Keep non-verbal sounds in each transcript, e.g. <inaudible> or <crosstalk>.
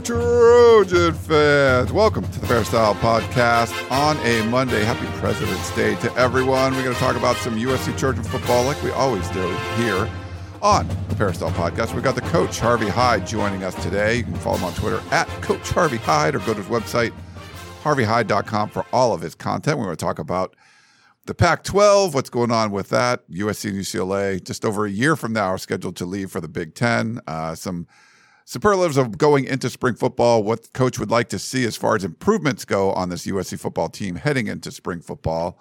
Trojan fans. Welcome to the Peristyle Podcast on a Monday. Happy President's Day to everyone. We're going to talk about some USC Trojan football like we always do here on the Peristyle Podcast. We've got the coach, Harvey Hyde, joining us today. You can follow him on Twitter at Coach Harvey Hyde or go to his website, harveyhyde.com, for all of his content. We're going to talk about the Pac 12, what's going on with that? USC and UCLA, just over a year from now, are scheduled to leave for the Big Ten. Uh, some superlatives of going into spring football, what coach would like to see as far as improvements go on this USC football team heading into spring football,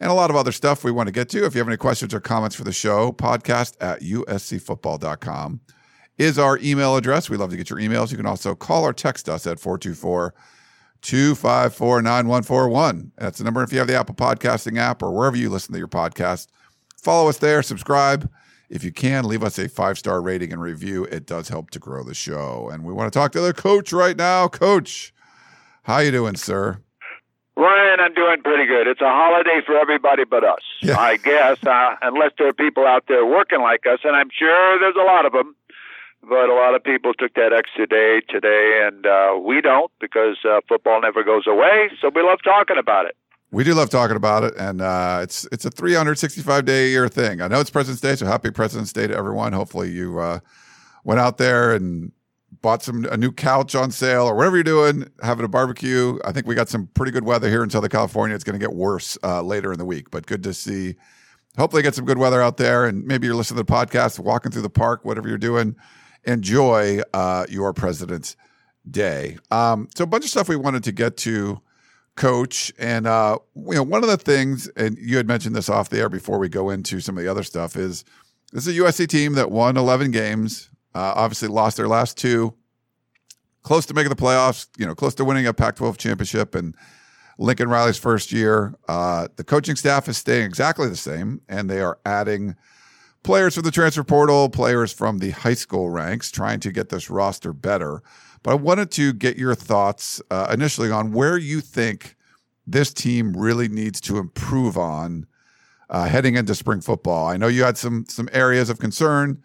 and a lot of other stuff we want to get to. If you have any questions or comments for the show, podcast at uscfootball.com is our email address. We love to get your emails. You can also call or text us at 424 254 9141. That's the number if you have the Apple Podcasting app or wherever you listen to your podcast. Follow us there, subscribe. If you can, leave us a five star rating and review. It does help to grow the show. And we want to talk to the coach right now. Coach, how you doing, sir? Ryan, I'm doing pretty good. It's a holiday for everybody but us, Yeah. I guess, uh, unless there are people out there working like us, and I'm sure there's a lot of them. But a lot of people took that extra day today, and uh, we don't because uh, football never goes away. So we love talking about it. We do love talking about it, and uh, it's it's a 365 day a year thing. I know it's President's Day, so happy President's Day to everyone. Hopefully, you uh, went out there and bought some a new couch on sale or whatever you're doing, having a barbecue. I think we got some pretty good weather here in Southern California. It's going to get worse uh, later in the week, but good to see. Hopefully, get some good weather out there, and maybe you're listening to the podcast, walking through the park, whatever you're doing. Enjoy uh, your President's Day. Um, so, a bunch of stuff we wanted to get to coach. And uh, you know, one of the things, and you had mentioned this off the air before we go into some of the other stuff, is this is a USC team that won 11 games. Uh, obviously, lost their last two. Close to making the playoffs. You know, close to winning a Pac-12 championship and Lincoln Riley's first year. Uh, the coaching staff is staying exactly the same, and they are adding players from the transfer portal, players from the high school ranks, trying to get this roster better. But I wanted to get your thoughts uh, initially on where you think this team really needs to improve on uh, heading into spring football. I know you had some some areas of concern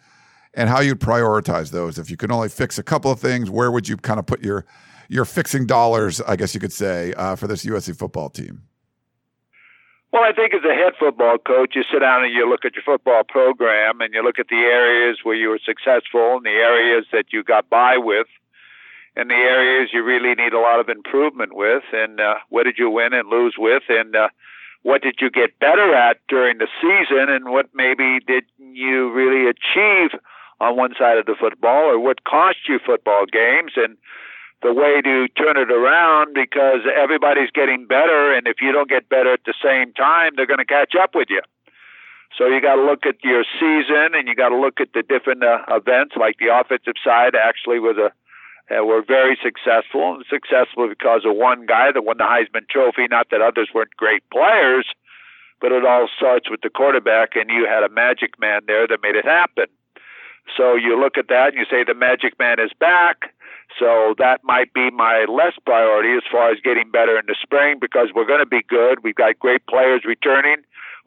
and how you'd prioritize those. If you could only fix a couple of things, where would you kind of put your your fixing dollars? I guess you could say uh, for this USC football team. Well, I think as a head football coach, you sit down and you look at your football program and you look at the areas where you were successful and the areas that you got by with and the areas you really need a lot of improvement with and uh, what did you win and lose with and uh, what did you get better at during the season and what maybe did you really achieve on one side of the football or what cost you football games and the way to turn it around because everybody's getting better and if you don't get better at the same time they're going to catch up with you. So you got to look at your season and you got to look at the different uh, events like the offensive side actually was a uh, were very successful successful because of one guy that won the Heisman Trophy. Not that others weren't great players, but it all starts with the quarterback, and you had a magic man there that made it happen. So you look at that and you say the magic man is back. So that might be my less priority as far as getting better in the spring because we're going to be good. We've got great players returning.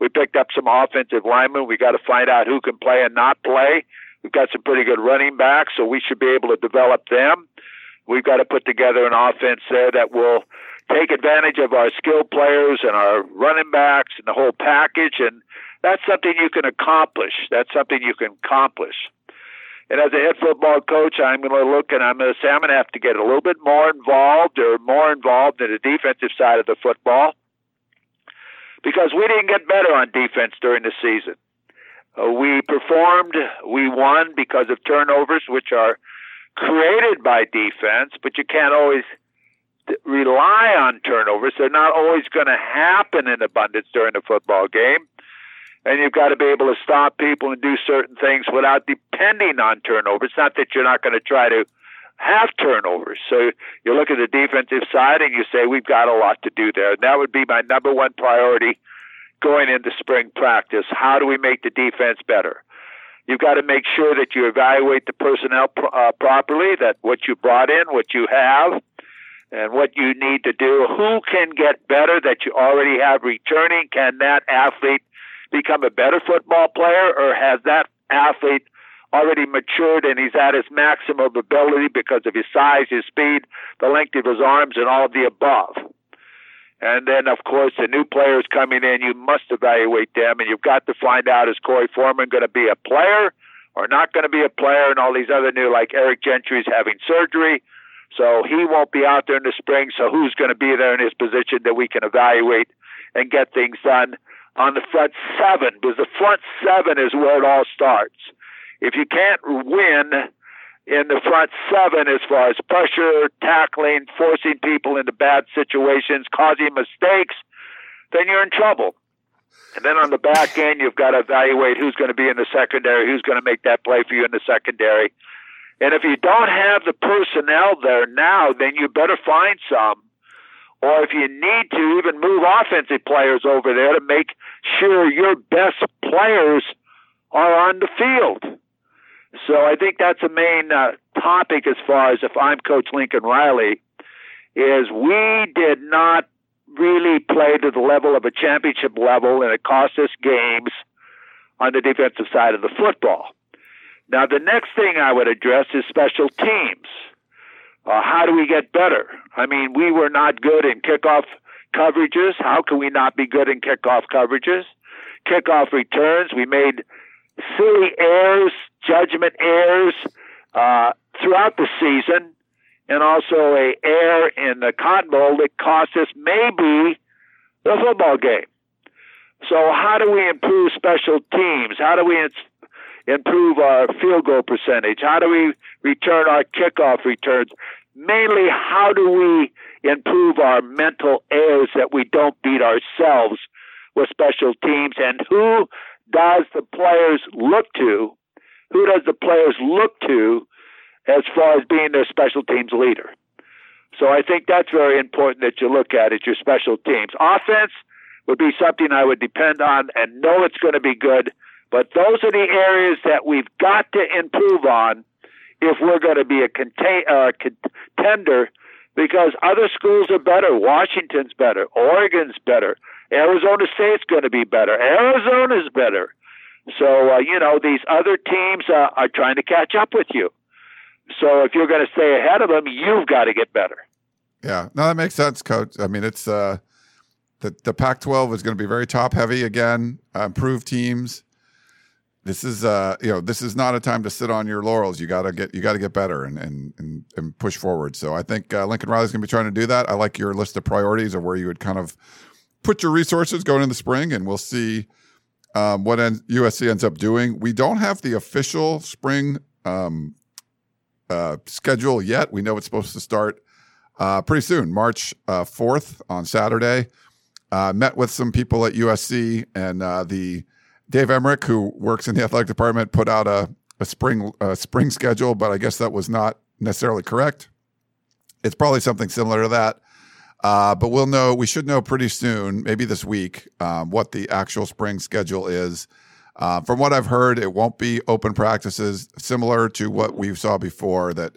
We picked up some offensive linemen. We got to find out who can play and not play. We've got some pretty good running backs, so we should be able to develop them. We've got to put together an offense there that will take advantage of our skilled players and our running backs and the whole package. And that's something you can accomplish. That's something you can accomplish. And as a head football coach, I'm going to look and I'm going to say I'm going to have to get a little bit more involved or more involved in the defensive side of the football because we didn't get better on defense during the season. Uh, we performed, we won because of turnovers, which are created by defense, but you can't always rely on turnovers. They're not always going to happen in abundance during a football game. And you've got to be able to stop people and do certain things without depending on turnovers. It's Not that you're not going to try to have turnovers. So you look at the defensive side and you say we've got a lot to do there. That would be my number one priority going into spring practice. How do we make the defense better? You've got to make sure that you evaluate the personnel uh, properly, that what you brought in, what you have, and what you need to do. Who can get better that you already have returning? Can that athlete become a better football player, or has that athlete already matured and he's at his maximum ability because of his size, his speed, the length of his arms, and all of the above? And then, of course, the new players coming in, you must evaluate them, and you've got to find out is Korey Foreman going to be a player or not going to be a player, and all these other new, like Eric Gentry's having surgery. So he won't be out there in the spring. So who's going to be there in his position that we can evaluate and get things done on the front seven? Because the front seven is where it all starts. If you can't win in the front seven as far as pressure, tackling, forcing people into bad situations, causing mistakes, then you're in trouble. And then on the back <laughs> end, you've got to evaluate who's going to be in the secondary, who's going to make that play for you in the secondary. And if you don't have the personnel there now, then you better find some. Or if you need to, even move offensive players over there to make sure your best players are on the field. So I think that's a main uh, topic as far as if I'm Coach Lincoln Riley, is we did not really play to the level of a championship level, and it cost us games on the defensive side of the football. Now, the next thing I would address is special teams. Uh, how do we get better? I mean, we were not good in kickoff coverages. How can we not be good in kickoff coverages? Kickoff returns, we made silly errors, judgment errors uh, throughout the season, and also a error in the Cotton Bowl that cost us maybe the football game. So, how do we improve special teams? How do we improve our field goal percentage? How do we return our kickoff returns? Mainly, how do we improve our mental errors that we don't beat ourselves with special teams? And who does the players look to? Who does the players look to as far as being their special teams leader? So I think that's very important that you look at it, your special teams. Offense would be something I would depend on and know it's going to be good. But those are the areas that we've got to improve on if we're going to be a contain, uh, contender because other schools are better. Washington's better. Oregon's better. Arizona State's going to be better. Arizona's better. So, uh, you know, these other teams uh, are trying to catch up with you. So if you're going to stay ahead of them, you've got to get better. Yeah, no, that makes sense, Coach. I mean, it's uh, the the Pac-12 is going to be very top heavy again. Uh, improved teams. This is uh, you know, this is not a time to sit on your laurels. You got to get you got to get better and, and and and push forward. So I think uh, Lincoln Riley's going to be trying to do that. I like your list of priorities of where you would kind of put your resources going in the spring, and we'll see um, what USC ends up doing. We don't have the official spring um, uh, schedule yet. We know it's supposed to start uh, pretty soon, March uh, 4th on Saturday. Uh, met with some people at USC, and uh, the Dave Emmerich, who works in the athletic department, put out a, a spring spring schedule, but I guess that was not necessarily correct. It's probably something similar to that. Uh, but we'll know, we should know pretty soon, maybe this week, um, what the actual spring schedule is. Uh, from what I've heard, it won't be open practices, similar to what we saw before, that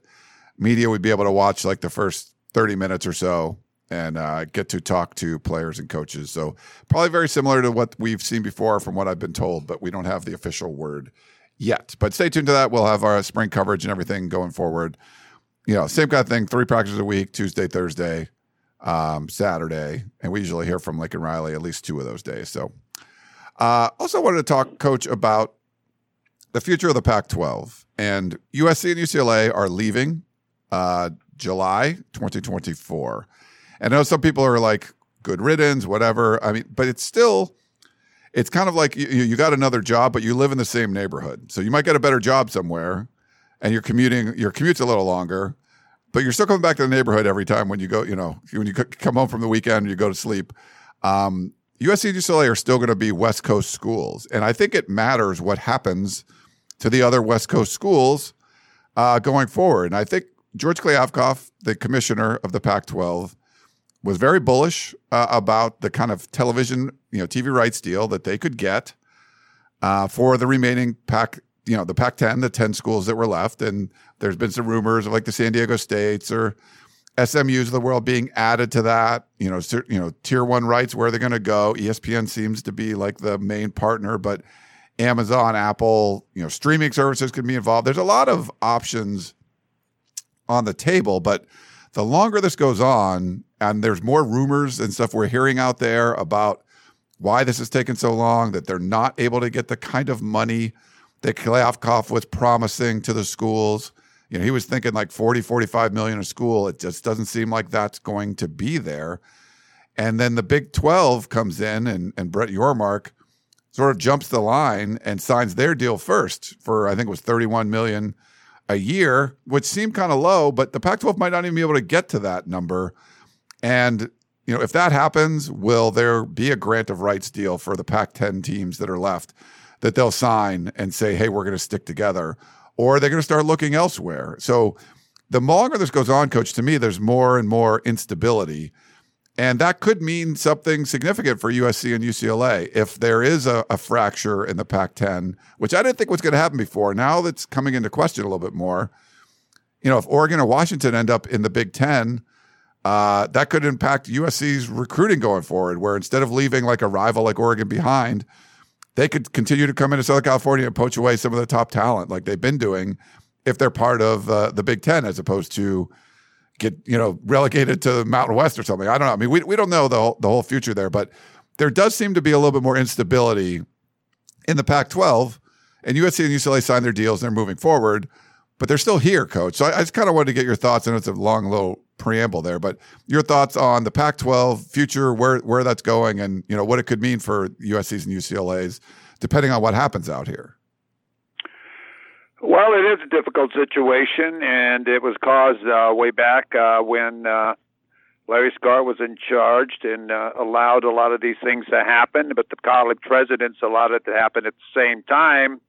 media would be able to watch like the first 30 minutes or so and uh, get to talk to players and coaches. So, probably very similar to what we've seen before from what I've been told, but we don't have the official word yet. But stay tuned to that. We'll have our spring coverage and everything going forward. You know, same kind of thing, three practices a week, Tuesday, Thursday um, Saturday, and we usually hear from Lincoln Riley at least two of those days. So, uh, also wanted to talk, Coach, about the future of the Pac-12. And USC and UCLA are leaving uh, July 2024. And I know some people are like, "Good riddance," whatever. I mean, but it's still. It's kind of like you, you got another job, but you live in the same neighborhood. So you might get a better job somewhere, and you're commuting. Your commute's a little longer, but you're still coming back to the neighborhood every time when you go, you know, when you come home from the weekend and you go to sleep. Um, USC and UCLA are still going to be West Coast schools. And I think it matters what happens to the other West Coast schools uh, going forward. And I think George Kliavkoff, the commissioner of the Pac-12, was very bullish uh, about the kind of television, you know, TV rights deal that they could get uh, for the remaining Pac, you know, the Pac-10, the 10 schools that were left. And there's been some rumors of like the San Diego States or SMUs of the world being added to that. You know, you know, tier one rights where they're going to go. ESPN seems to be like the main partner, but Amazon, Apple, you know, streaming services could be involved. There's a lot of options on the table, but the longer this goes on, and there's more rumors and stuff we're hearing out there about why this has taken so long, that they're not able to get the kind of money that Kliavkoff was promising to the schools. You know, he was thinking like 40, 45 million a school. It just doesn't seem like that's going to be there. And then the Big 12 comes in and, and Brett Yormark sort of jumps the line and signs their deal first for I think it was 31 million a year, which seemed kind of low, but the Pac-12 might not even be able to get to that number. And you know, if that happens, will there be a grant of rights deal for the Pac-10 teams that are left that they'll sign and say, "Hey, we're going to stick together," or they're going to start looking elsewhere? So, the longer this goes on, coach, to me, there's more and more instability. And that could mean something significant for USC and UCLA if there is a, a fracture in the Pac 10, which I didn't think was going to happen before. Now that's coming into question a little bit more. You know, if Oregon or Washington end up in the Big 10, uh, that could impact USC's recruiting going forward, where instead of leaving like a rival like Oregon behind, they could continue to come into Southern California and poach away some of the top talent like they've been doing if they're part of uh, the Big 10 as opposed to get you know relegated to the Mountain West or something. I don't know. I mean, we we don't know the whole, the whole future there, but there does seem to be a little bit more instability in the Pac-12. And USC and UCLA signed their deals; and they're moving forward, but they're still here, Coach. So I, I just kind of wanted to get your thoughts. I know it's a long little preamble there, but your thoughts on the Pac-12 future, where where that's going, and you know what it could mean for USC's and UCLA's, depending on what happens out here. Well, it is a difficult situation, and it was caused uh, way back uh, when uh, Larry Scott was in charge and uh, allowed a lot of these things to happen. But the college presidents allowed it to happen at the same time,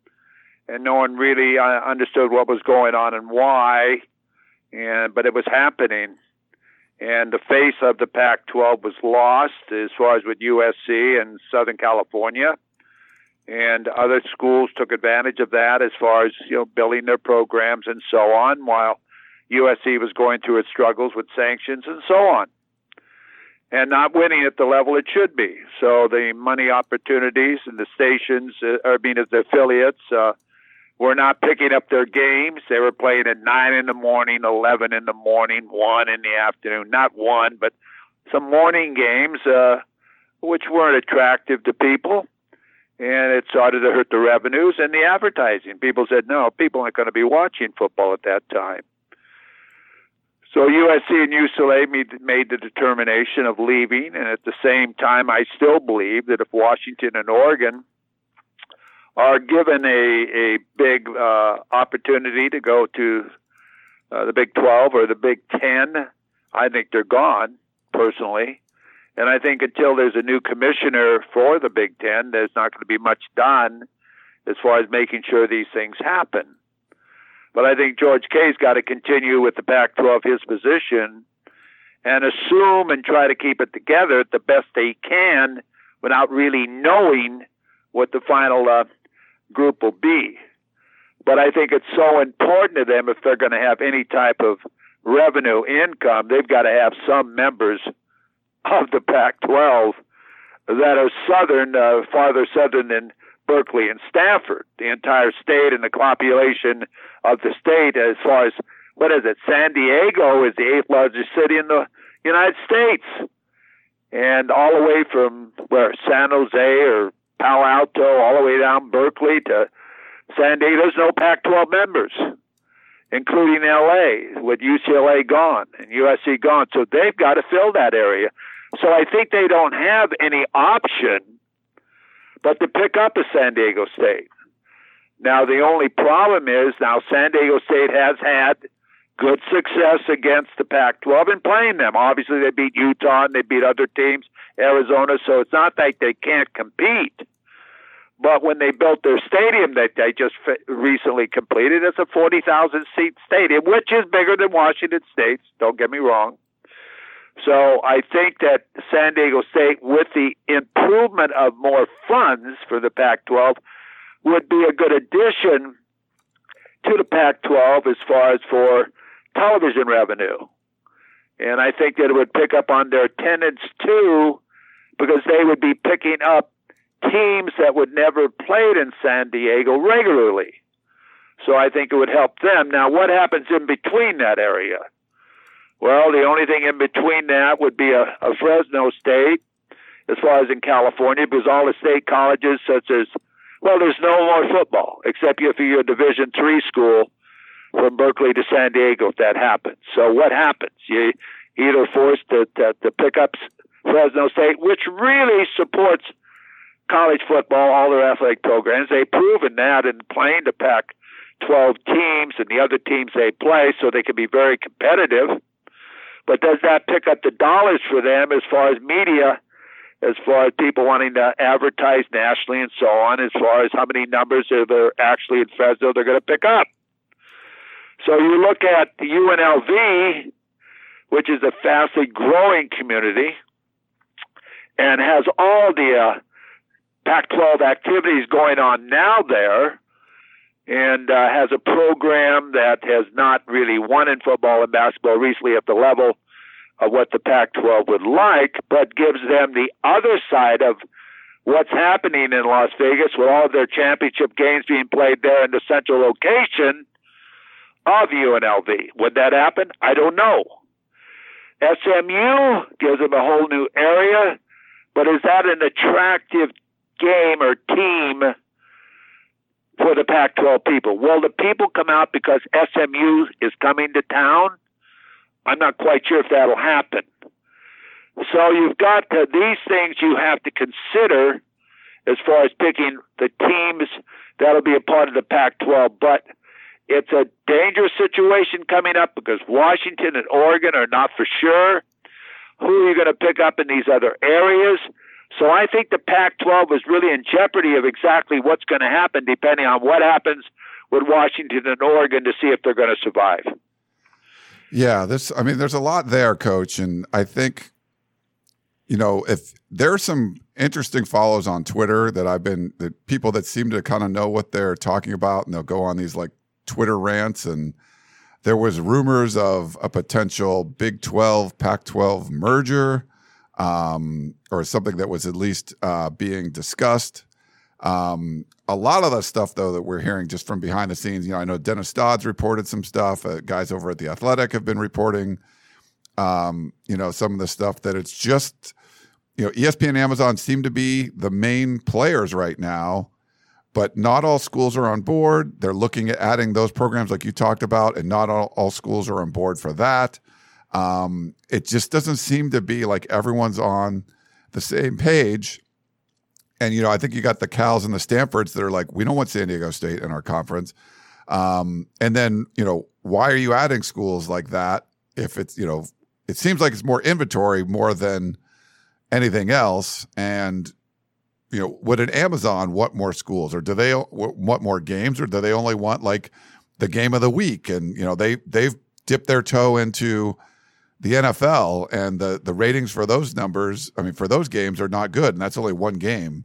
and no one really uh, understood what was going on and why. And but it was happening, and the face of the Pac-12 was lost as far as with USC and Southern California. And other schools took advantage of that as far as you know building their programs and so on while USC was going through its struggles with sanctions and so on and not winning at the level it should be. So the money opportunities and the stations uh, I mean the affiliates uh, were not picking up their games they were playing at 9 in the morning 11 in the morning 1 in the afternoon not one but some morning games uh, which weren't attractive to people and it started to hurt the revenues and the advertising. People said, no, people aren't going to be watching football at that time. So USC and UCLA made the determination of leaving, and at the same time, I still believe that if Washington and Oregon are given a a big uh, opportunity to go to uh, the Big 12 or the Big 10, I think they're gone personally. And I think until there's a new commissioner for the Big Ten, there's not going to be much done as far as making sure these things happen. But I think George K's got to continue with the Pac 12 his position and assume and try to keep it together the best they can without really knowing what the final uh, group will be. But I think it's so important to them if they're going to have any type of revenue income, they've got to have some members of the Pac-12 that are southern, uh, farther southern than Berkeley and Stanford. The entire state and the population of the state, as far as what is it? San Diego is the eighth largest city in the United States, and all the way from where San Jose or Palo Alto, all the way down Berkeley to San Diego. There's no Pac-12 members including LA, with UCLA gone and USC gone. So they've got to fill that area. So I think they don't have any option but to pick up a San Diego State. Now, the only problem is now San Diego State has had good success against the Pac 12 in playing them. Obviously, they beat Utah and they beat other teams, Arizona, so it's not like they can't compete. But when they built their stadium that they just recently completed, it's a 40,000 seat stadium, which is bigger than Washington State's. Don't get me wrong. So I think that San Diego State, with the improvement of more funds for the Pac 12, would be a good addition to the Pac 12 as far as for television revenue. And I think that it would pick up on their attendance too, because they would be picking up teams that would never played in San Diego regularly. So I think it would help them. Now, what happens in between that area? Well, the only thing in between that would be a, a Fresno State, as far as in California, because all the state colleges, such as well, there's no more football except if you're a Division three school from Berkeley to San Diego. If that happens, so what happens? You either forced to, to, to pick up Fresno State, which really supports college football, all their athletic programs. They've proven that in playing the Pac 12 teams and the other teams they play, so they can be very competitive. But does that pick up the dollars for them as far as media? as far as people wanting to advertise nationally and so on, as far as how many numbers are actually in Fresno they're going to pick up. So you look at the UNLV, which is a fastly growing community and has all the uh, Pac 12 activities going on now there, and uh, has a program that has not really won in football and basketball recently at the level of what the Pac 12 would like, but gives them the other side of what's happening in Las Vegas with all of their championship games being played there in the central location of UNLV. Would that happen? I don't know. SMU gives them a whole new area, but is that an attractive game or team for the Pac 12 people? Will the people come out because SMU is coming to town? I'm not quite sure if that'll happen. So you've got to, these things you have to consider as far as picking the teams that'll be a part of the Pac 12. But it's a dangerous situation coming up because Washington and Oregon are not for sure. Who are you going to pick up in these other areas? So I think the Pac 12 is really in jeopardy of exactly what's going to happen depending on what happens with Washington and Oregon to see if they're going to survive. Yeah, this I mean there's a lot there, coach, and I think you know, if there's some interesting follows on Twitter that I've been the people that seem to kind of know what they're talking about and they'll go on these like Twitter rants and there was rumors of a potential Big 12 Pac 12 merger um, or something that was at least uh, being discussed. Um, a lot of the stuff, though, that we're hearing just from behind the scenes, you know, I know Dennis Dodd's reported some stuff. Uh, guys over at the Athletic have been reporting, um, you know, some of the stuff that it's just, you know, ESPN and Amazon seem to be the main players right now, but not all schools are on board. They're looking at adding those programs like you talked about, and not all, all schools are on board for that. Um, it just doesn't seem to be like everyone's on the same page and you know, I think you got the Cals and the Stanfords that are like, we don't want San Diego State in our conference. Um, and then you know, why are you adding schools like that if it's you know, it seems like it's more inventory more than anything else. And you know, would an Amazon want more schools, or do they want more games, or do they only want like the game of the week? And you know, they they've dipped their toe into the NFL and the the ratings for those numbers, I mean, for those games are not good, and that's only one game.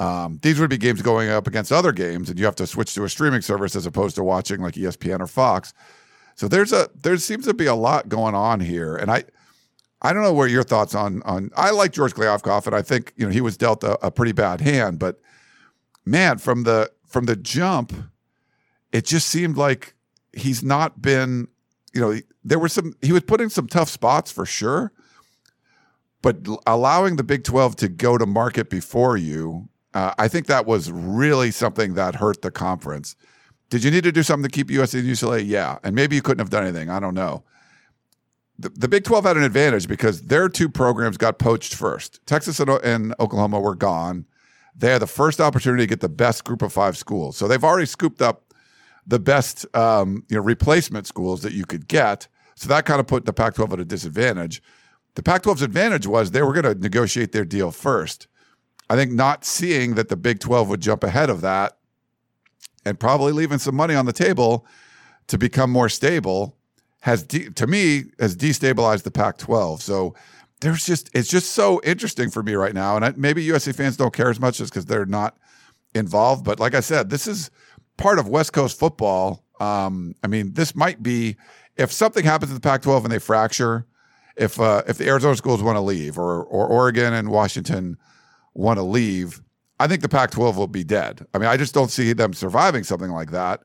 Um, these would be games going up against other games, and you have to switch to a streaming service as opposed to watching like ESPN or Fox. So there's a there seems to be a lot going on here, and I I don't know where your thoughts on on I like George Kliavkoff, and I think you know he was dealt a, a pretty bad hand, but man, from the from the jump, it just seemed like he's not been you know there were some he was put in some tough spots for sure but allowing the Big 12 to go to market before you uh, I think that was really something that hurt the conference. Did you need to do something to keep USC and UCLA? Yeah. And maybe you couldn't have done anything. I don't know. The, Big 12 had an advantage because their two programs got poached first. Texas and, and Oklahoma were gone. They had the first opportunity to get the best group of five schools. So they've already scooped up the best um, you know, replacement schools that you could get. So that kind of put the Pac 12 at a disadvantage. The Pac 12's advantage was they were going to negotiate their deal first. I think not seeing that the Big 12 would jump ahead of that and probably leaving some money on the table to become more stable has de- to me has destabilized the Pac-12. So there's just it's just so interesting for me right now, and I, maybe USC fans don't care as much just because they're not involved. But like I said, this is part of West Coast football. Um, I mean, this might be if something happens in the Pac-12 and they fracture, if uh, if the Arizona schools want to leave or or Oregon and Washington want to leave, I think the Pac-12 will be dead. I mean, I just don't see them surviving something like that.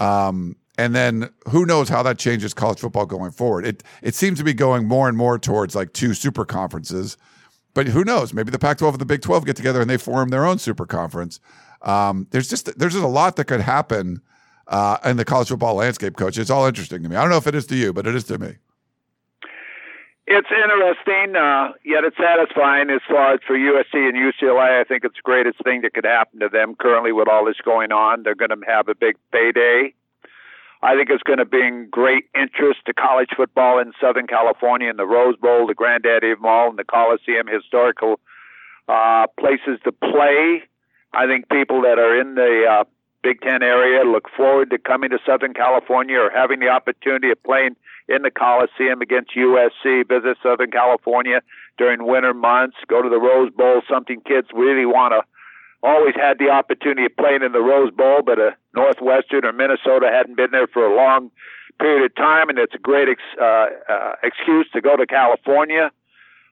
Um, and then who knows how that changes college football going forward? It it seems to be going more and more towards like two super conferences, but who knows? Maybe the Pac-12 and the Big 12 get together and they form their own super conference. Um, there's just there's just a lot that could happen uh, in the college football landscape, coach. It's all interesting to me. I don't know if it is to you, but it is to me. It's interesting, uh, yet it's satisfying as far as for USC and UCLA. I think it's the greatest thing that could happen to them currently with all this going on. They're going to have a big payday. I think it's going to bring great interest to college football in Southern California, and the Rose Bowl, the Granddaddy of them all, and the Coliseum, historical uh, places to play. I think people that are in the uh, Big Ten area look forward to coming to Southern California or having the opportunity of playing in the Coliseum against USC, visit Southern California during winter months, go to the Rose Bowl, something kids really want to. Always had the opportunity of playing in the Rose Bowl, but a Northwestern or Minnesota hadn't been there for a long period of time, and it's a great ex- uh, uh, excuse to go to California.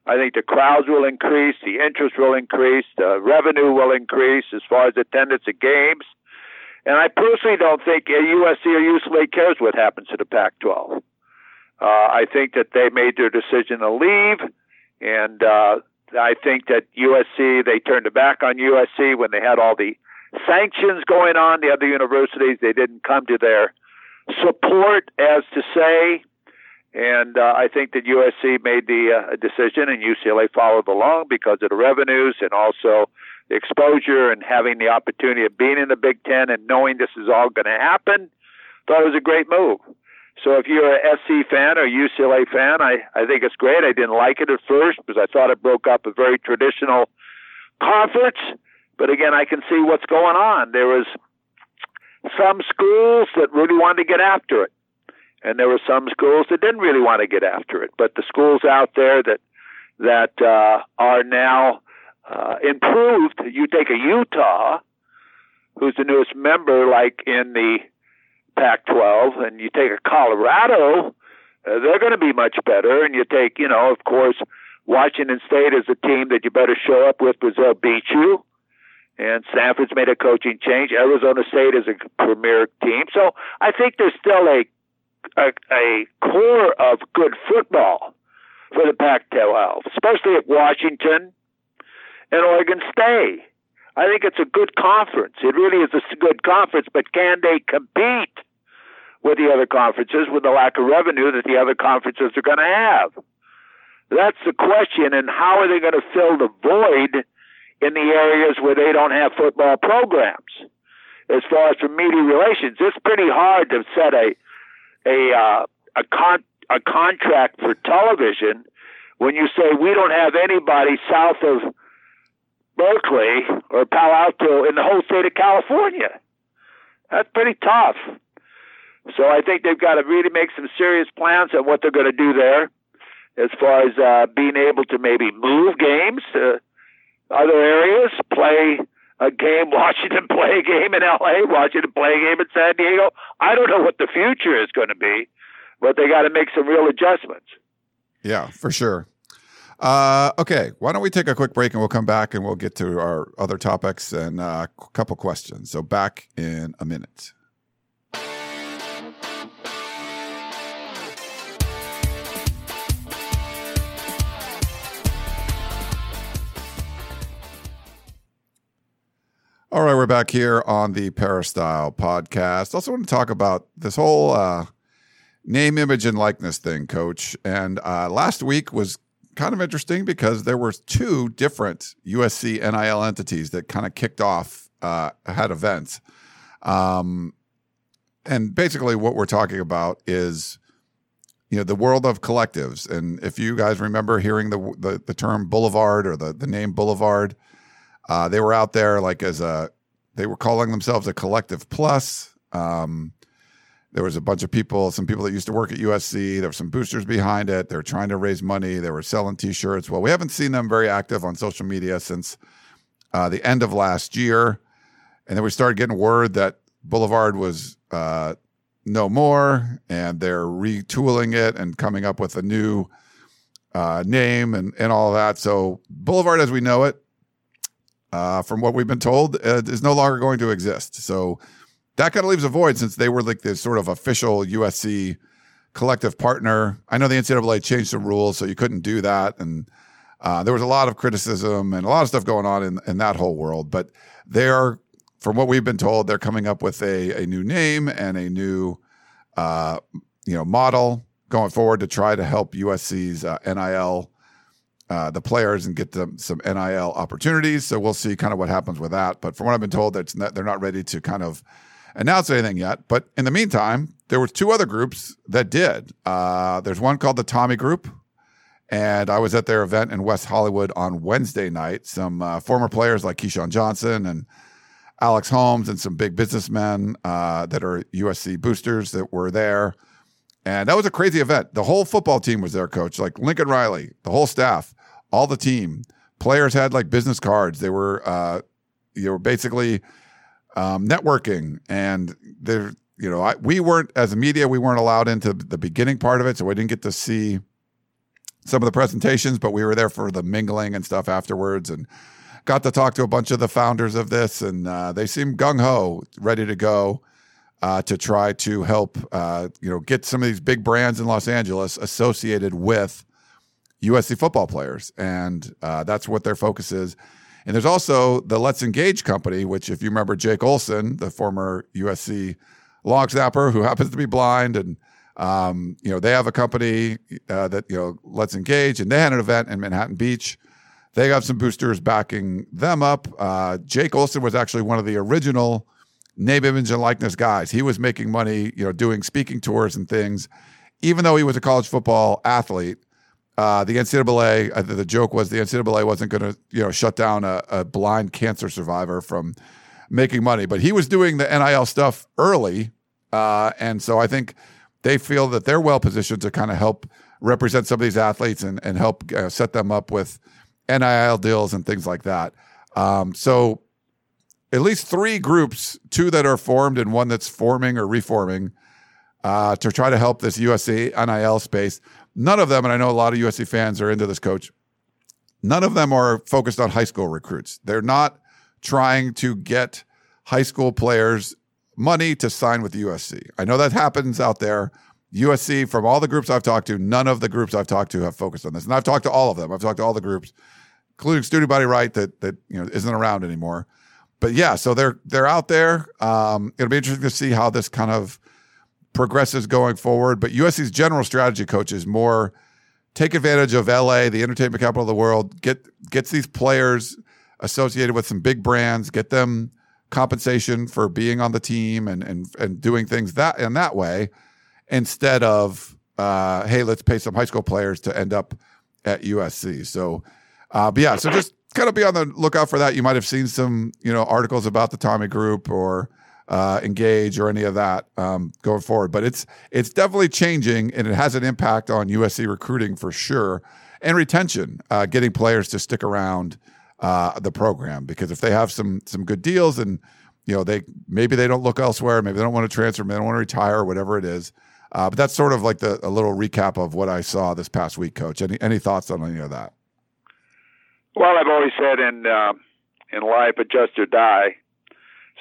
I think the crowds will increase, the interest will increase, the revenue will increase as far as attendance at games. And I personally don't think USC or UCLA cares what happens to the Pac 12. Uh, I think that they made their decision to leave, and uh, I think that USC they turned their back on USC when they had all the sanctions going on. The other universities they didn't come to their support, as to say, and uh, I think that USC made the uh, decision, and UCLA followed along because of the revenues and also the exposure and having the opportunity of being in the Big Ten and knowing this is all going to happen. Thought it was a great move. So if you're a SC fan or UCLA fan, I, I think it's great. I didn't like it at first because I thought it broke up a very traditional conference. But again, I can see what's going on. There was some schools that really wanted to get after it. And there were some schools that didn't really want to get after it. But the schools out there that that uh, are now uh, improved, you take a Utah, who's the newest member, like in the Pac-12, and you take a Colorado, uh, they're going to be much better. And you take, you know, of course, Washington State is a team that you better show up with because they'll beat you. And Stanford's made a coaching change. Arizona State is a premier team. So I think there's still a a, a core of good football for the Pac-12, especially at Washington and Oregon State. I think it's a good conference. It really is a good conference, but can they compete with the other conferences with the lack of revenue that the other conferences are going to have? That's the question, and how are they going to fill the void in the areas where they don't have football programs? As far as for media relations, it's pretty hard to set a a uh, a con a contract for television when you say we don't have anybody south of Berkeley or Palo Alto in the whole state of California. That's pretty tough. So I think they've got to really make some serious plans on what they're going to do there, as far as uh, being able to maybe move games to other areas, play a game, <laughs> Washington play a game in LA, Washington play a game in San Diego. I don't know what the future is going to be, but they got to make some real adjustments. Yeah, for sure. Uh, okay, why don't we take a quick break and we'll come back and we'll get to our other topics and uh, a couple questions. So back in a minute. All right, we're back here on the Peristyle podcast. Also, want to talk about this whole uh, name, image, and likeness thing, Coach. And uh, last week was kind of interesting because there were two different USC NIL entities that kind of kicked off uh, had events. Um, and basically, what we're talking about is, you know, the world of collectives. And if you guys remember hearing the the, the term Boulevard or the the name Boulevard Uh, they were out there like as a, they were calling themselves a collective plus. Um, there was a bunch of people, some people that used to work at USC. There were some boosters behind it. They were trying to raise money. They were selling T-shirts. Well, we haven't seen them very active on social media since uh, the end of last year, and then we started getting word that Boulevard was uh, no more, and they're retooling it and coming up with a new uh, name and and all that. So Boulevard, as we know it, uh, from what we've been told, uh, is no longer going to exist. So that kind of leaves a void since they were like the sort of official USC collective partner. I know the NCAA changed some rules, so you couldn't do that, and uh, there was a lot of criticism and a lot of stuff going on in, in that whole world. But they are, from what we've been told, they're coming up with a, a new name and a new, uh, you know, model going forward to try to help USC's uh, NIL. Uh, the players and get them some NIL opportunities. So we'll see kind of what happens with that. But from what I've been told, that's not, they're not ready to kind of announce anything yet. But in the meantime, there were two other groups that did. Uh, there's one called the Tommy Group, and I was at their event in West Hollywood on Wednesday night. Some uh, former players like Keyshawn Johnson and Alex Holmes and some big businessmen uh, that are USC boosters that were there. And that was a crazy event. The whole football team was there, coach, like Lincoln Riley, the whole staff, all the team. Players had like business cards. They were, uh, you were basically um, networking, and there, you know, I, we weren't as a media, we weren't allowed into the beginning part of it, so we didn't get to see some of the presentations, but we were there for the mingling and stuff afterwards, and got to talk to a bunch of the founders of this, and uh, they seemed gung ho, ready to go. Uh, to try to help, uh, you know, get some of these big brands in Los Angeles associated with USC football players, and uh, that's what their focus is. And there's also the Let's Engage company, which, if you remember Jake Olson, the former USC long snapper who <laughs> happens to be blind, and um, you know they have a company uh, that you know Let's Engage, and they had an event in Manhattan Beach. They got some boosters backing them up. Uh, Jake Olson was actually one of the original name, image, and likeness guys. He was making money, you know, doing speaking tours and things, even though he was a college football athlete. Uh, the NCAA, uh, the joke was the NCAA wasn't going to, you know, shut down a, a, blind cancer survivor from making money, but he was doing the NIL stuff early, uh, and so I think they feel that they're well positioned to kind of help represent some of these athletes and and help uh, set them up with NIL deals and things like that. Um, so at least three groups, two that are formed and one that's forming or reforming, uh, to try to help this USC NIL space. None of them, and I know a lot of USC fans are into this coach, none of them are focused on high school recruits. They're not trying to get high school players money to sign with USC. I know that happens out there. USC, from all the groups I've talked to, none of the groups I've talked to have focused on this. And I've talked to all of them. I've talked to all the groups, including Student Body Right that that you know isn't around anymore. But yeah, so they're they're out there. Um, it'll be interesting to see how this kind of progresses going forward. But USC's general strategy coach is more take advantage of LA, the entertainment capital of the world, get gets these players associated with some big brands, get them compensation for being on the team and and and doing things that in that way, instead of uh, hey, let's pay some high school players to end up at USC. So, uh, but yeah, so just kind of be on the lookout for that. You might have seen some you know articles about the Tommy Group or uh, engage or any of that um, going forward. But it's it's definitely changing, and it has an impact on USC recruiting for sure and retention, uh, getting players to stick around uh, the program because if they have some some good deals and you know they maybe they don't look elsewhere, maybe they don't want to transfer, maybe they don't want to retire, whatever it is. Uh, but that's sort of like the a little recap of what I saw this past week, Coach. Any any thoughts on any of that? Well, I've always said in uh, in life, adjust or die.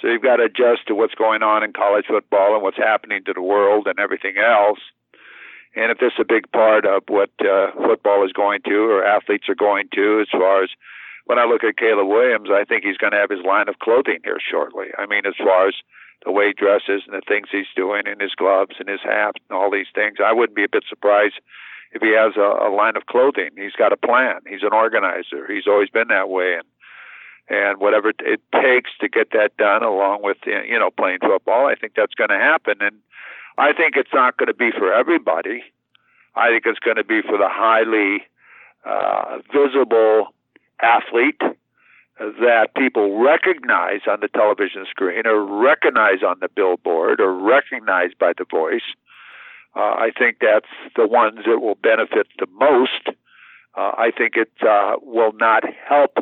So you've got to adjust to what's going on in college football and what's happening to the world and everything else. And if this is a big part of what uh, football is going to or athletes are going to, as far as when I look at Caleb Williams, I think he's going to have his line of clothing here shortly. I mean, as far as the way he dresses and the things he's doing and his gloves and his hat and all these things, I wouldn't be a bit surprised if he has a, a line of clothing. He's got a plan. He's an organizer. He's always been that way. And and whatever it takes to get that done, along with you know playing football. I think that's going to happen, and I think it's not going to be for everybody. I think it's going to be for the highly uh, visible athlete that people recognize on the television screen or recognize on the billboard or recognize by the voice. Uh, I think that's the ones that will benefit the most. Uh, I think it uh, will not help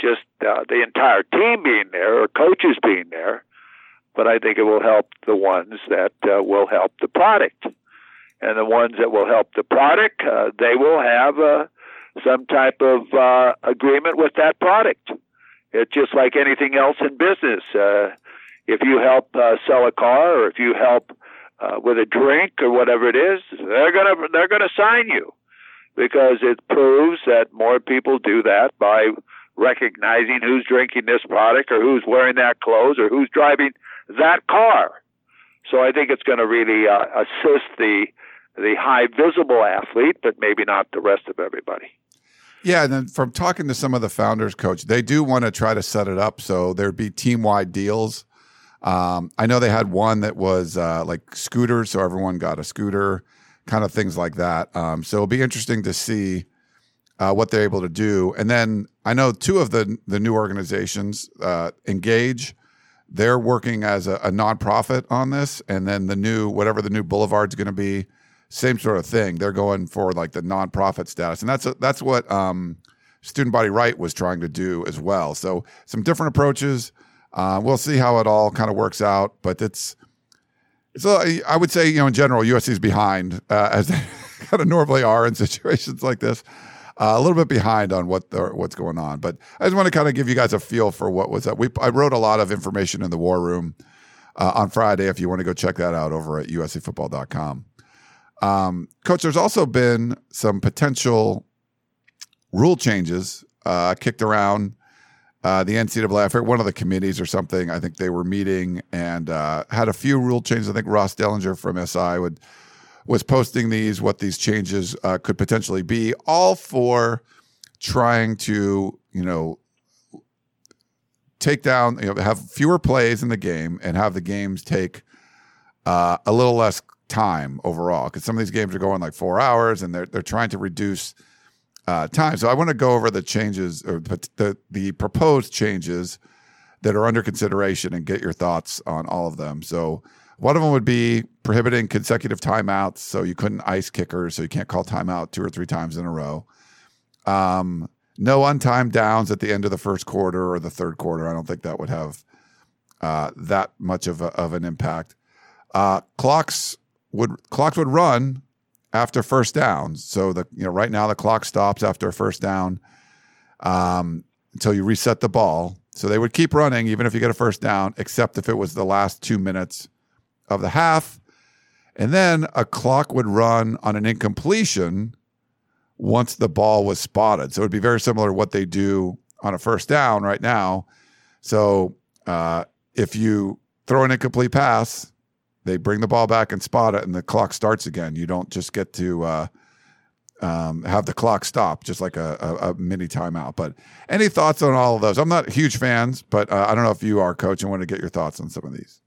just uh, the entire team being there or coaches being there, but I think it will help the ones that uh, will help the product. And the ones that will help the product, uh, they will have uh, some type of uh, agreement with that product. It's just like anything else in business. Uh, if you help uh, sell a car, or if you help uh, with a drink or whatever it is, they're gonna they're gonna sign you because it proves that more people do that by recognizing who's drinking this product or who's wearing that clothes or who's driving that car. So I think it's going to really uh, assist the the high visible athlete, but maybe not the rest of everybody. Yeah, and then from talking to some of the founders, coach, they do want to try to set it up so there'd be team wide deals. Um, I know they had one that was uh, like scooters, so everyone got a scooter, kind of things like that. Um, so it'll be interesting to see uh, what they're able to do. And then I know two of the the new organizations, uh, Engage, they're working as a, a nonprofit on this, and then the new whatever the new Boulevard's going to be, same sort of thing. They're going for like the nonprofit status, and that's a, that's what um, Student Body Right was trying to do as well. So some different approaches. Uh, we'll see how it all kind of works out, but it's it's a, I would say you know in general USC is behind uh, as <laughs> they kind of normally are in situations like this. Uh, a little bit behind on what the, what's going on, but I just want to kind of give you guys a feel for what was that. We I wrote a lot of information in the war room uh, on Friday. If you want to go check that out over at uscfootball.com. Um, Coach, there's also been some potential rule changes uh, kicked around uh, the NCAA. I one of the committees or something. I think they were meeting and uh, had a few rule changes. I think Ross Dellenger from SI would was posting these, what these changes uh, could potentially be, all for trying to, you know, take down, you know, have fewer plays in the game and have the games take uh, a little less time overall because some of these games are going like four hours and they're they're trying to reduce uh, time. So I want to go over the changes or the the proposed changes that are under consideration and get your thoughts on all of them. So one of them would be prohibiting consecutive timeouts, so you couldn't ice kickers, so you can't call timeout two or three times in a row. Um, no untimed downs at the end of the first quarter or the third quarter. I don't think that would have uh, that much of, a, of an impact. Uh, clocks would clocks would run after first downs. So the you know right now the clock stops after a first down um, until you reset the ball. So they would keep running even if you get a first down, except if it was the last two minutes of the half. And then a clock would run on an incompletion once the ball was spotted. So it would be very similar to what they do on a first down right now. So uh, if you throw an incomplete pass, they bring the ball back and spot it, and the clock starts again. You don't just get to uh, um, have the clock stop, just like a, a, a, mini timeout. But any thoughts on all of those? I'm not huge fans, but uh, I don't know if you are, coach. I want to get your thoughts on some of these.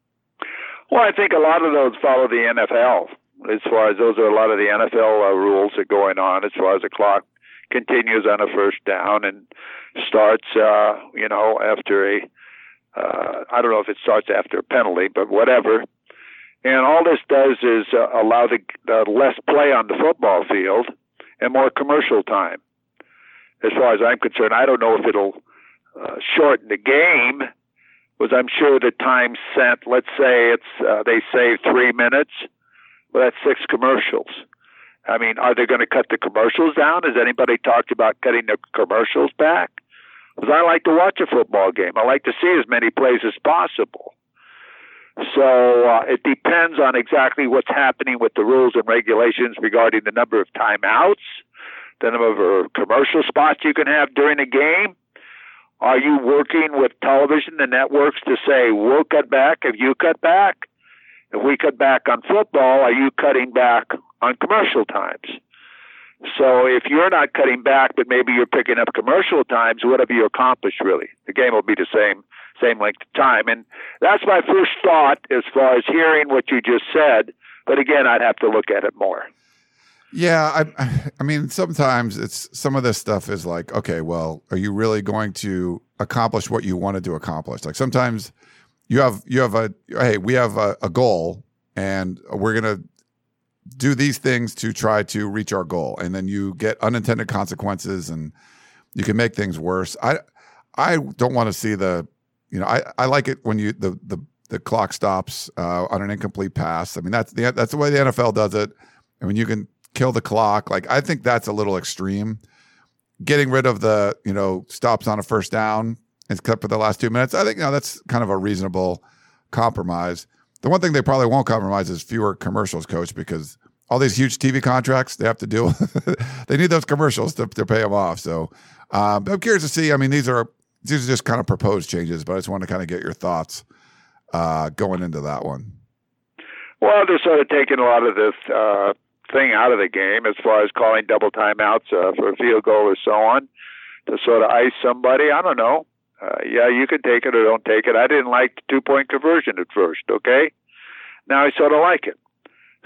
Well, I think a lot of those follow the NFL. As far as those are a lot of the NFL uh, rules are going on. As far as the clock continues on a first down and starts, uh, you know, after a uh, I don't know if it starts after a penalty, but whatever. And all this does is uh, allow the uh, less play on the football field and more commercial time. As far as I'm concerned, I don't know if it'll uh, shorten the game, was I'm sure the time sent. Let's say it's uh, they say three minutes, well that's six commercials. I mean, are they going to cut the commercials down? Has anybody talked about cutting the commercials back? Because I like to watch a football game. I like to see as many plays as possible. So uh, it depends on exactly what's happening with the rules and regulations regarding the number of timeouts, the number of commercial spots you can have during a game. Are you working with television, the networks, to say, we'll cut back if you cut back? If we cut back on football, are you cutting back on commercial times? So if you're not cutting back, but maybe you're picking up commercial times, what have you accomplished really? The game will be the same same length of time. And that's my first thought as far as hearing what you just said. But again, I'd have to look at it more. Yeah, I, I mean, sometimes it's some of this stuff is like, okay, well, are you really going to accomplish what you wanted to accomplish? Like sometimes you have you have a hey, we have a, a goal, and we're gonna do these things to try to reach our goal, and then you get unintended consequences, and you can make things worse. I I don't want to see the, you know, I I like it when you the the the clock stops uh, on an incomplete pass. I mean, that's the that's the way the NFL does it. I mean, you can kill the clock. Like I think that's a little extreme. Getting rid of the you know stops on a first down except for the last two minutes. I think you know, that's kind of a reasonable compromise. The one thing they probably won't compromise is fewer commercials, coach, because all these huge TV contracts they have to do, <laughs> they need those commercials to, to pay them off. So um, I'm curious to see. I mean, these are these are just kind of proposed changes, but I just want to kind of get your thoughts uh, going into that one. Well, they're sort of taking a lot of this uh, thing out of the game as far as calling double timeouts uh, for a field goal or so on to sort of ice somebody. I don't know. Uh, yeah, you can take it or don't take it. I didn't like the two point conversion at first, okay? Now I sort of like it.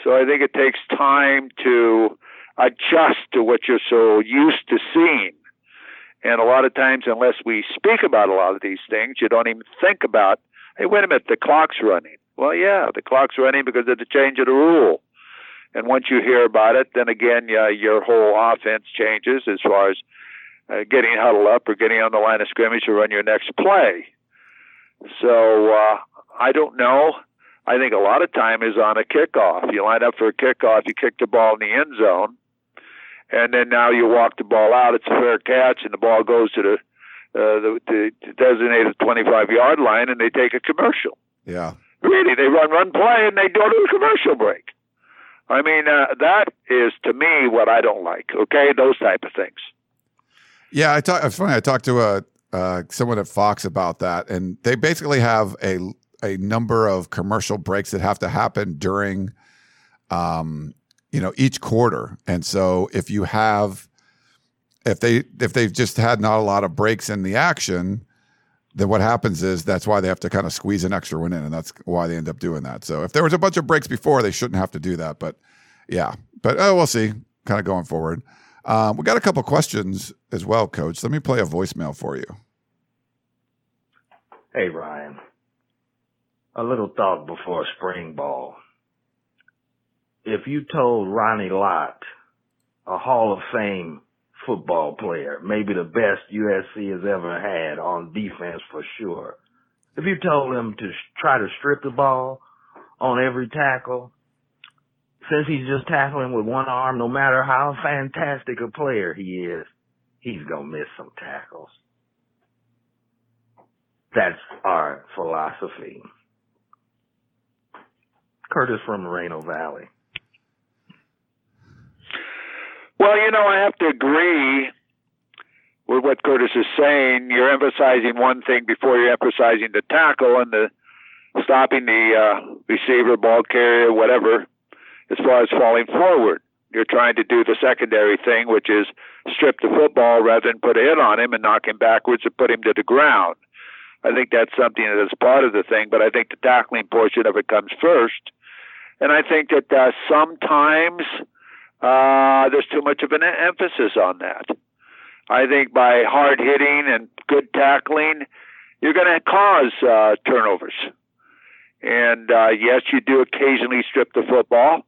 So I think it takes time to adjust to what you're so used to seeing. And a lot of times, unless we speak about a lot of these things, you don't even think about, hey, wait a minute, the clock's running. Well, yeah, the clock's running because of the change of the rule. And once you hear about it, then again, yeah, your whole offense changes as far as uh, getting huddled up or getting on the line of scrimmage to run your next play. So uh, I don't know. I think a lot of time is on a kickoff. You line up for a kickoff, you kick the ball in the end zone, and then now you walk the ball out. It's a fair catch, and the ball goes to the uh, the, the designated 25 yard line, and they take a commercial. Yeah. Really, they run run play, and they go to a commercial break. I mean, uh, that is to me what I don't like. Okay, those type of things. Yeah, I talk. It's funny. I talked to a uh, someone at Fox about that, and they basically have a a number of commercial breaks that have to happen during, um, you know, each quarter. And so if you have, if they if they've just had not a lot of breaks in the action, then what happens is that's why they have to kind of squeeze an extra one in, and that's why they end up doing that. So if there was a bunch of breaks before, they shouldn't have to do that. But yeah, but oh, we'll see. Kind of going forward. Um, we got a couple questions as well, Coach. Let me play a voicemail for you. Hey, Ryan. A little thought before spring ball. If you told Ronnie Lott, a Hall of Fame football player, maybe the best USC has ever had on defense for sure, if you told him to try to strip the ball on every tackle since he's just tackling with one arm, no matter how fantastic a player he is, he's gonna miss some tackles. That's our philosophy. Curtis from Moreno Valley. Well, you know, I have to agree with what Curtis is saying. You're emphasizing one thing before you're emphasizing the tackle and the stopping the uh, receiver, ball carrier, whatever as far as falling forward. You're trying to do the secondary thing, which is strip the football rather than put a hit on him and knock him backwards and put him to the ground. I think that's something that is part of the thing, but I think the tackling portion of it comes first. And I think that uh, sometimes uh, there's too much of an emphasis on that. I think by hard hitting and good tackling, you're going to cause uh, turnovers. And uh, yes, you do occasionally strip the football,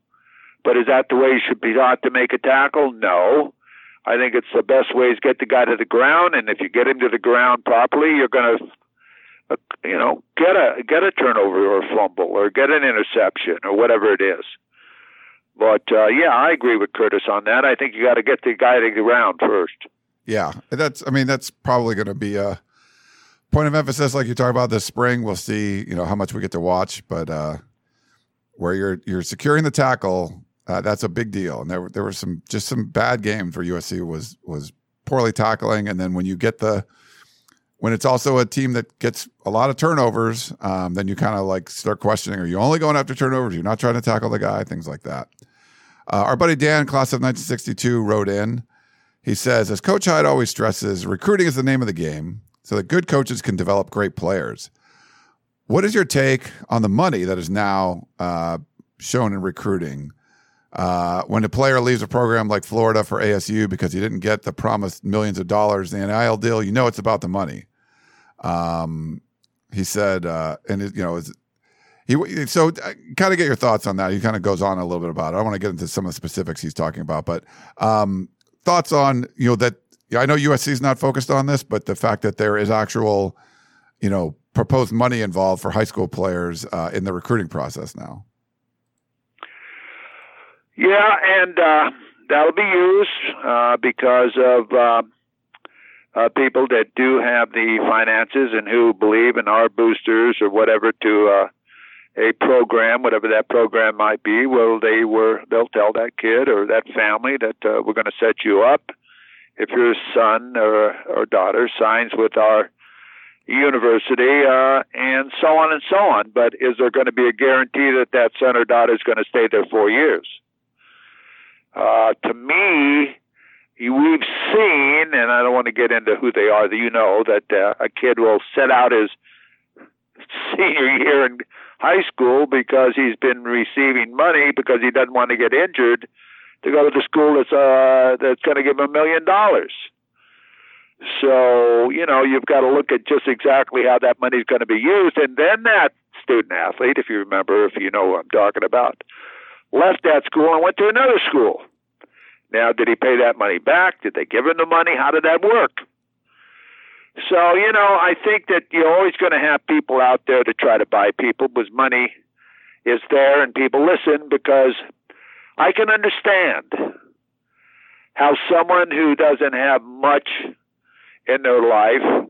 but is that the way you should be taught to make a tackle? No. I think it's the best way is get the guy to the ground, and if you get him to the ground properly, you're going to, uh, you know, get a get a turnover or a fumble or get an interception or whatever it is. But uh, yeah, I agree with Curtis on that. I think you got to get the guy to the ground first. Yeah, that's. I mean, that's probably going to be a point of emphasis, like you talk about this spring. We'll see, you know, how much we get to watch, but uh, where you're you're securing the tackle uh, that's a big deal. And there there were some just some bad games where USC was was poorly tackling, and then when you get the when it's also a team that gets a lot of turnovers, um, then you kind of like start questioning: Are you only going after turnovers? You're not trying to tackle the guy, things like that. Uh, our buddy Dan, class of 1962, wrote in. He says, as Coach Hyde always stresses, recruiting is the name of the game, so that good coaches can develop great players. What is your take on the money that is now uh, shown in recruiting? Uh, when a player leaves a program like Florida for ASU because he didn't get the promised millions of dollars in the NIL deal, you know it's about the money. Um, he said, uh, and it, you know, he so uh, kind of get your thoughts on that. He kind of goes on a little bit about it. I want to get into some of the specifics he's talking about, but um, thoughts on you know that I know USC is not focused on this, but the fact that there is actual, you know, proposed money involved for high school players uh, in the recruiting process now. Yeah, and uh, that'll be used uh, because of uh, uh, people that do have the finances and who believe in our boosters or whatever to uh, a program, whatever that program might be. Well, they were they'll tell that kid or that family that uh, we're going to set you up if your son or or daughter signs with our university, uh, and so on and so on. But is there going to be a guarantee that that son or daughter is going to stay there four years? Uh, to me, we've seen, and I don't want to get into who they are. That you know that uh, a kid will set out his <laughs> senior year in high school because he's been receiving money because he doesn't want to get injured to go to the school that's uh, that's going to give him a million dollars. So you know you've got to look at just exactly how that money is going to be used, and then that student athlete, if you remember, if you know what I'm talking about, left that school and went to another school. Now, did he pay that money back? Did they give him the money? How did that work? So, you know, I think that you're always going to have people out there to try to buy people because money is there and people listen because I can understand how someone who doesn't have much in their life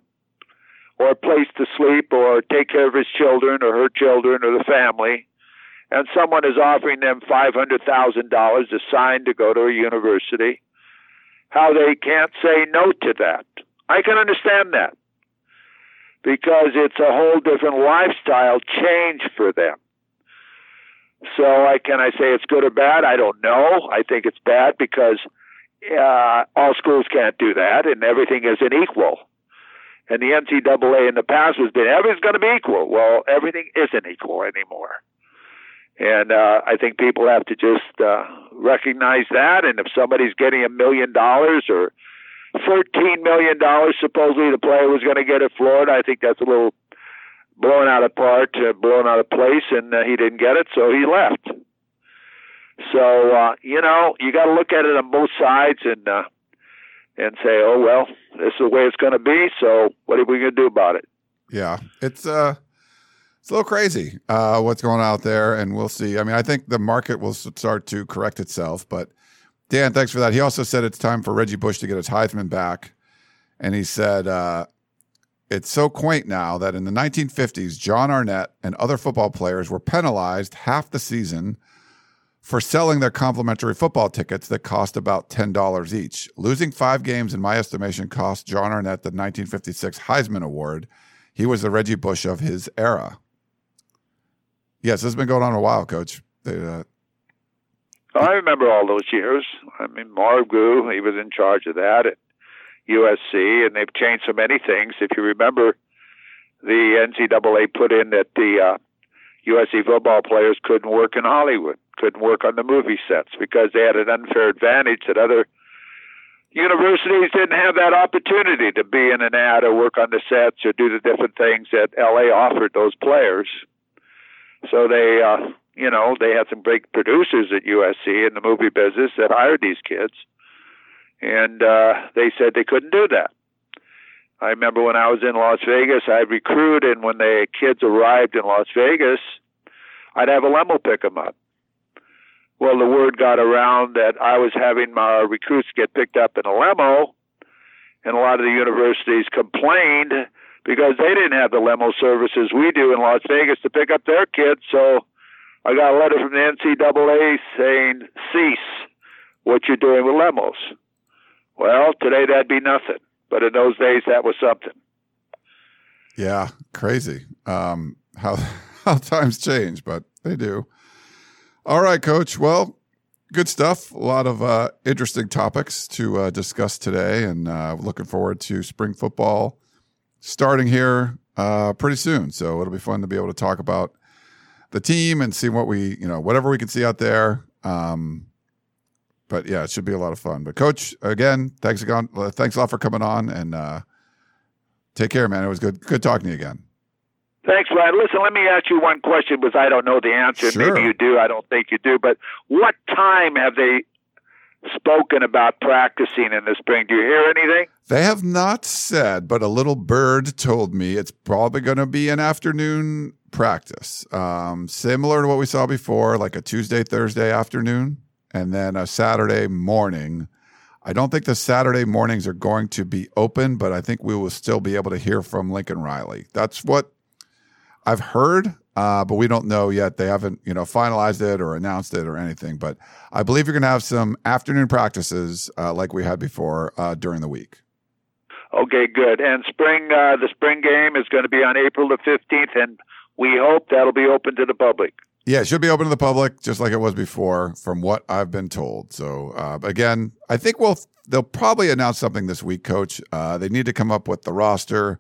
or a place to sleep or take care of his children or her children or the family and someone is offering them $500,000 to sign to go to a university, how they can't say no to that. I can understand that because it's a whole different lifestyle change for them. So I can I say it's good or bad? I don't know. I think it's bad because uh, all schools can't do that, and everything isn't equal. And the NCAA in the past has been everything's going to be equal. Well, everything isn't equal anymore. And uh, I think people have to just uh, recognize that. And if somebody's getting a million dollars or $14 million, supposedly the player was going to get at Florida, I think that's a little blown out of part, uh, blown out of place, and uh, he didn't get it, so he left. So uh, you know, you got to look at it on both sides and uh, and say, oh well, this is the way it's going to be. So what are we going to do about it? Yeah, it's uh it's a little crazy uh, what's going on out there, and we'll see. I mean, I think the market will start to correct itself. But Dan, thanks for that. He also said it's time for Reggie Bush to get his Heisman back, and he said uh, it's so quaint now that in the 1950s, Jon Arnett and other football players were penalized half the season for selling their complimentary football tickets that cost about $10 each. Losing five games, in my estimation, cost Jon Arnett the 1956 Heisman Award. He was the Reggie Bush of his era. Yes, this has been going on a while, Coach. They, uh, I remember all those years. I mean, Marv Goux, he was in charge of that at USC, and they've changed so many things. If you remember, the NCAA put in that the uh, USC football players couldn't work in Hollywood, couldn't work on the movie sets because they had an unfair advantage that other universities didn't have that opportunity to be in an ad or work on the sets or do the different things that LA offered those players. So they, uh, you know, they had some great producers at USC in the movie business that hired these kids, and uh, they said they couldn't do that. I remember when I was in Las Vegas, I'd recruit, and when the kids arrived in Las Vegas, I'd have a limo pick them up. Well, the word got around that I was having my recruits get picked up in a limo, and a lot of the universities complained because they didn't have the limo services we do in Las Vegas to pick up their kids. So I got a letter from the NCAA saying, cease what you're doing with lemos. Well, today that'd be nothing. But in those days, that was something. Yeah, crazy. Um, how <laughs> how times change, but they do. All right, Coach. Well, good stuff. A lot of uh, interesting topics to uh, discuss today, and uh, looking forward to spring football starting here uh, pretty soon. So it'll be fun to be able to talk about the team and see what we, you know, whatever we can see out there. Um, but yeah, it should be a lot of fun. But coach, again, thanks again, thanks a lot for coming on, and uh, take care, man. It was good good talking to you again. Thanks, Ryan. Listen, let me ask you one question because I don't know the answer. Sure. Maybe you do. I don't think you do. But what time have they spoken about practicing in the spring? Do you hear anything? They have not said, but a little bird told me it's probably going to be an afternoon practice, um, similar to what we saw before, like a Tuesday, Thursday afternoon, and then a Saturday morning. I don't think the Saturday mornings are going to be open, but I think we will still be able to hear from Lincoln Riley. That's what I've heard, uh, but we don't know yet. They haven't, you know, finalized it or announced it or anything. But I believe you're going to have some afternoon practices uh, like we had before uh, during the week. Okay, good. And spring, uh, the spring game is going to be on April the fifteenth, and we hope that'll be open to the public. Yeah, it should be open to the public, just like it was before, from what I've been told. So uh, again, I think we'll they'll probably announce something this week, Coach. Uh, they need to come up with the roster.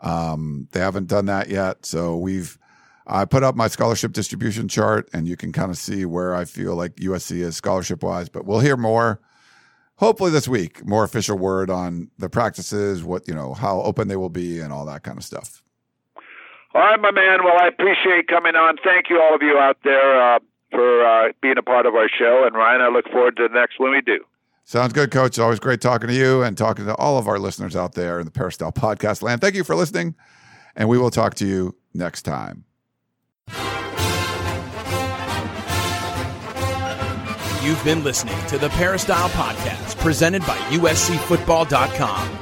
Um, they haven't done that yet, so we've I put up my scholarship distribution chart, and you can kind of see where I feel like USC is scholarship wise. But we'll hear more hopefully this week. More official word on the practices, what you know, how open they will be, and all that kind of stuff. All right, my man. Well, I appreciate coming on. Thank you, all of you out there, uh, for uh, being a part of our show. And Ryan, I look forward to the next one we do. Sounds good, Coach. Always great talking to you and talking to all of our listeners out there in the Peristyle podcast land. Thank you for listening, and we will talk to you next time. You've been listening to the Peristyle Podcast, presented by USCFootball.com.